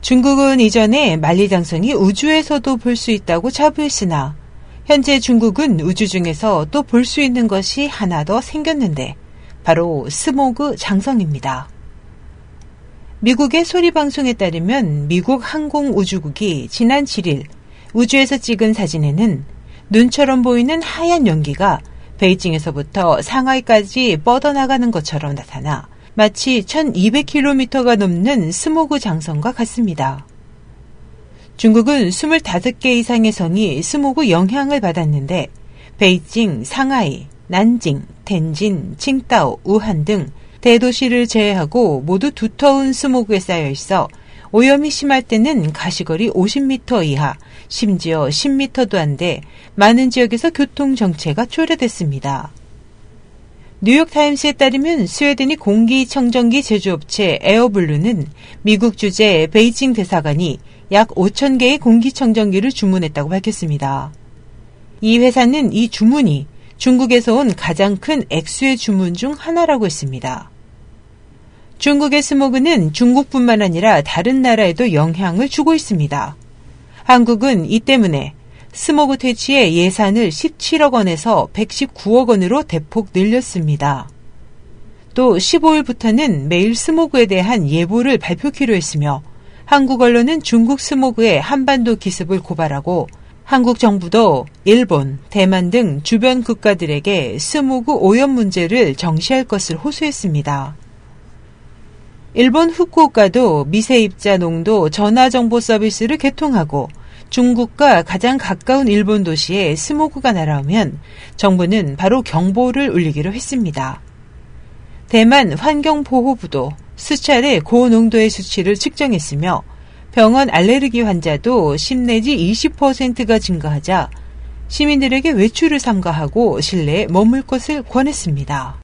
중국은 이전에 만리장성이 우주에서도 볼 수 있다고 자부했으나 현재 중국은 우주 중에서 또 볼 수 있는 것이 하나 더 생겼는데 바로 스모그 장성입니다. 미국의 소리 방송에 따르면 미국 항공우주국이 지난 7일 우주에서 찍은 사진에는 눈처럼 보이는 하얀 연기가 베이징에서부터 상하이까지 뻗어나가는 것처럼 나타나 마치 1200km가 넘는 스모그 장성과 같습니다. 중국은 25개 이상의 성이 스모그 영향을 받았는데 베이징, 상하이, 난징, 텐진, 칭따오, 우한 등 대도시를 제외하고 모두 두터운 스모그에 쌓여 있어 오염이 심할 때는 가시거리 50m 이하, 심지어 10m도 안 돼 많은 지역에서 교통 정체가 초래됐습니다. 뉴욕타임스에 따르면 스웨덴의 공기청정기 제조업체 에어블루는 미국 주재 베이징 대사관이 약 5천 개의 공기청정기를 주문했다고 밝혔습니다. 이 회사는 이 주문이 중국에서 온 가장 큰 액수의 주문 중 하나라고 했습니다. 중국의 스모그는 중국뿐만 아니라 다른 나라에도 영향을 주고 있습니다. 한국은 이 때문에 스모그 퇴치에 예산을 17억 원에서 119억 원으로 대폭 늘렸습니다. 또 15일부터는 매일 스모그에 대한 예보를 발표키로 했으며 한국 언론은 중국 스모그의 한반도 기습을 고발하고 한국 정부도 일본, 대만 등 주변 국가들에게 스모그 오염 문제를 정시할 것을 호소했습니다. 일본 후쿠오카도 미세입자 농도 전화 정보 서비스를 개통하고 중국과 가장 가까운 일본 도시에 스모그가 날아오면 정부는 바로 경보를 울리기로 했습니다. 대만 환경보호부도 수차례 고농도의 수치를 측정했으며 병원 알레르기 환자도 10 내지 20%가 증가하자 시민들에게 외출을 삼가하고 실내에 머물 것을 권했습니다.